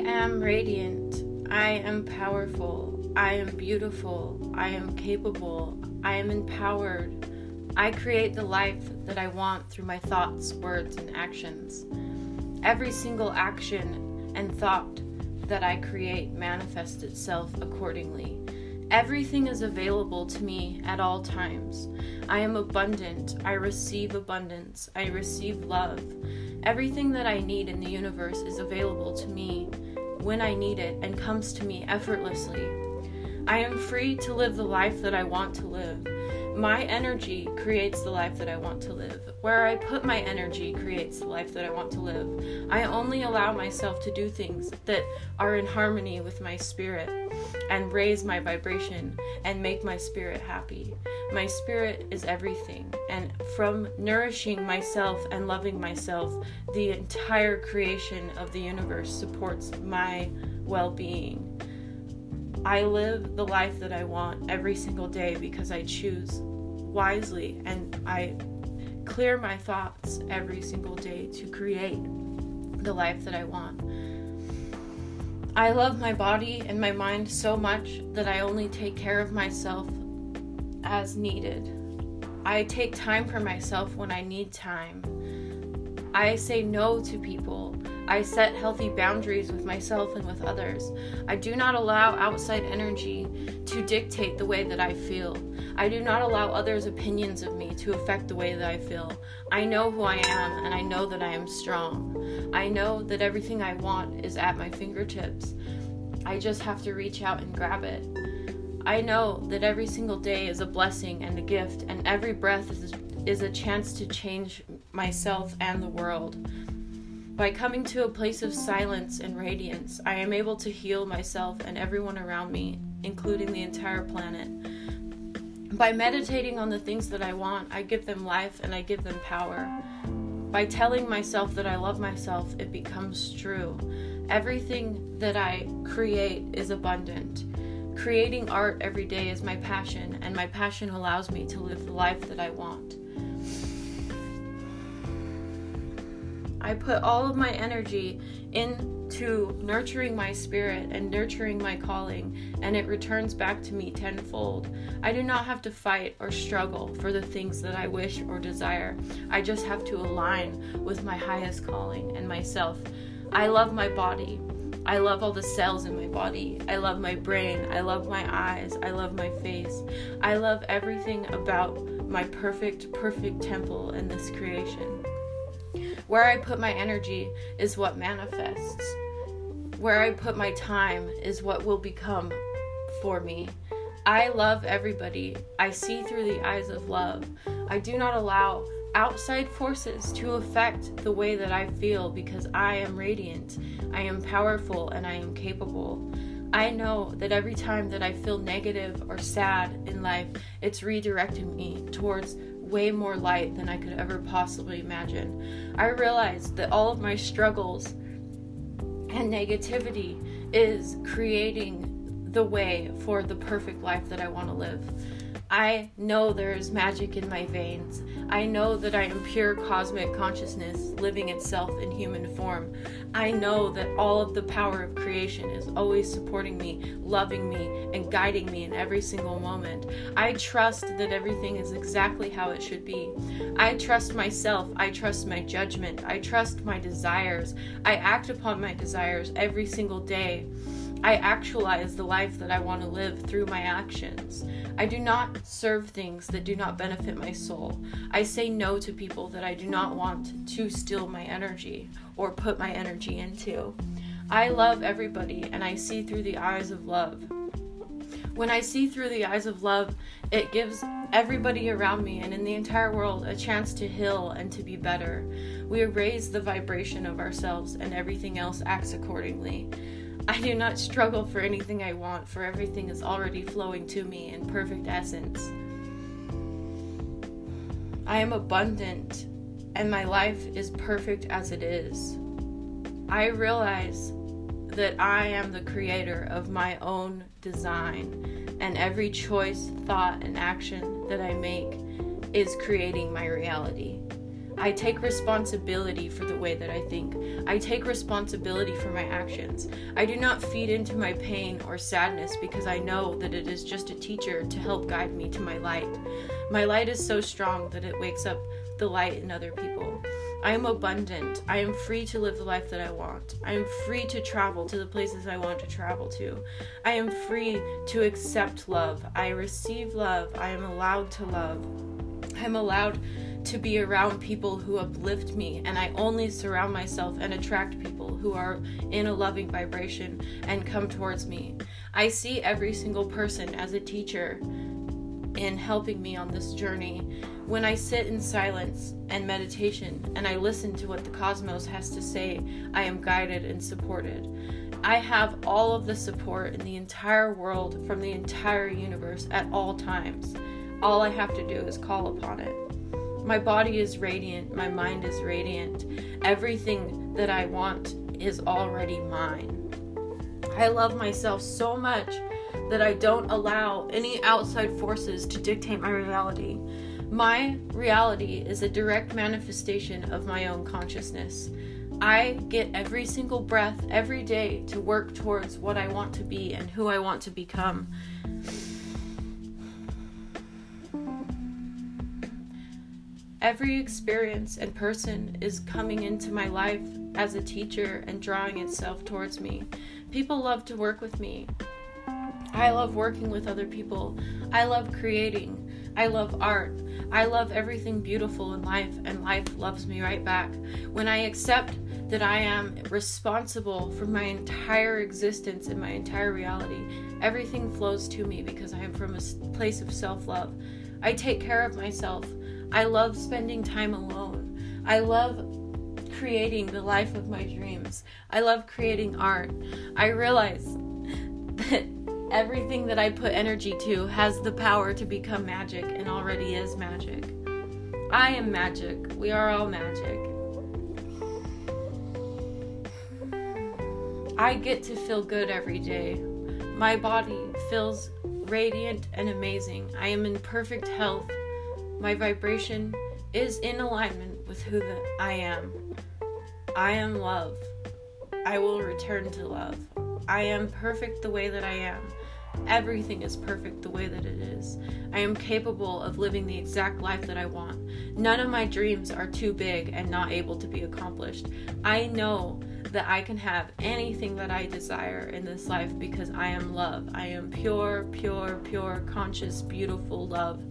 am radiant. I am powerful. I am beautiful. I am capable. I am empowered. I create the life that I want through my thoughts, words, and actions. Every single action and thought that I create manifests itself accordingly. Everything is available to me at all times. I am abundant. I receive abundance. I receive love. Everything that I need in the universe is available to me when I need it and comes to me effortlessly. I am free to live the life that I want to live. My energy creates the life that I want to live. Where I put my energy creates the life that I want to live. I only allow myself to do things that are in harmony with my spirit and raise my vibration and make my spirit happy. My spirit is everything, and from nourishing myself and loving myself, the entire creation of the universe supports my well being. I live the life that I want every single day because I choose wisely and I clear my thoughts every single day to create the life that I want. I love my body and my mind so much that I only take care of myself as needed. I take time for myself when I need time. I say no to people I set healthy boundaries with myself and with others. I do not allow outside energy to dictate the way that I feel. I do not allow others' opinions of me to affect the way that I feel. I know who I am and I know that I am strong. I know that everything I want is at my fingertips. I just have to reach out and grab it. I know that every single day is a blessing and a gift, and every breath is, is a chance to change myself and the world. By coming to a place of silence and radiance, I am able to heal myself and everyone around me, including the entire planet. By meditating on the things that I want, I give them life and I give them power. By telling myself that I love myself, it becomes true. Everything that I create is abundant. Creating art every day is my passion, and my passion allows me to live the life that I want. I put all of my energy into nurturing my spirit and nurturing my calling, and it returns back to me tenfold. I do not have to fight or struggle for the things that I wish or desire. I just have to align with my highest calling and myself. I love my body. I love all the cells in my body. I love my brain. I love my eyes. I love my face. I love everything about my perfect, perfect temple in this creation. Where I put my energy is what manifests. Where I put my time is what will become for me. I love everybody. I see through the eyes of love. I do not allow outside forces to affect the way that I feel because I am radiant, I am powerful, and I am capable. I know that every time that I feel negative or sad in life, it's redirecting me towards way more light than I could ever possibly imagine. I realized that all of my struggles and negativity is creating the way for the perfect life that I want to live. I know there is magic in my veins. I know that I am pure cosmic consciousness living itself in human form. I know that all of the power of creation is always supporting me, loving me, and guiding me in every single moment. I trust that everything is exactly how it should be. I trust myself. I trust my judgment. I trust my desires. I act upon my desires every single day. I actualize the life that I want to live through my actions. I do not serve things that do not benefit my soul. I say no to people that I do not want to steal my energy or put my energy into. I love everybody and I see through the eyes of love. When I see through the eyes of love, it gives everybody around me and in the entire world a chance to heal and to be better. We raise the vibration of ourselves and everything else acts accordingly. I do not struggle for anything I want, for everything is already flowing to me in perfect essence. I am abundant, and my life is perfect as it is. I realize that I am the creator of my own design, and every choice, thought, and action that I make is creating my reality. I take responsibility for the way that I think. I take responsibility for my actions. I do not feed into my pain or sadness because I know that it is just a teacher to help guide me to my light. My light is so strong that it wakes up the light in other people. I am abundant. I am free to live the life that I want. I am free to travel to the places I want to travel to. I am free to accept love. I receive love. I am allowed to love. I'm allowed to be around people who uplift me, and I only surround myself and attract people who are in a loving vibration and come towards me. I see every single person as a teacher in helping me on this journey. When I sit in silence and meditation and I listen to what the cosmos has to say, I am guided and supported. I have all of the support in the entire world from the entire universe at all times. All I have to do is call upon it. My body is radiant, my mind is radiant. Everything that I want is already mine. I love myself so much that I don't allow any outside forces to dictate my reality. My reality is a direct manifestation of my own consciousness. I get every single breath every day to work towards what I want to be and who I want to become. Every experience and person is coming into my life as a teacher and drawing itself towards me. People love to work with me. I love working with other people. I love creating. I love art. I love everything beautiful in life, and life loves me right back. When I accept that I am responsible for my entire existence and my entire reality, everything flows to me because I am from a place of self love. I take care of myself. I love spending time alone. I love creating the life of my dreams. I love creating art. I realize that everything that I put energy to has the power to become magic and already is magic. I am magic. We are all magic. I get to feel good every day. My body feels radiant and amazing. I am in perfect health. My vibration is in alignment with who the, I am. I am love. I will return to love. I am perfect the way that I am. Everything is perfect the way that it is. I am capable of living the exact life that I want. None of my dreams are too big and not able to be accomplished. I know that I can have anything that I desire in this life because I am love. I am pure, pure, pure, conscious, beautiful love.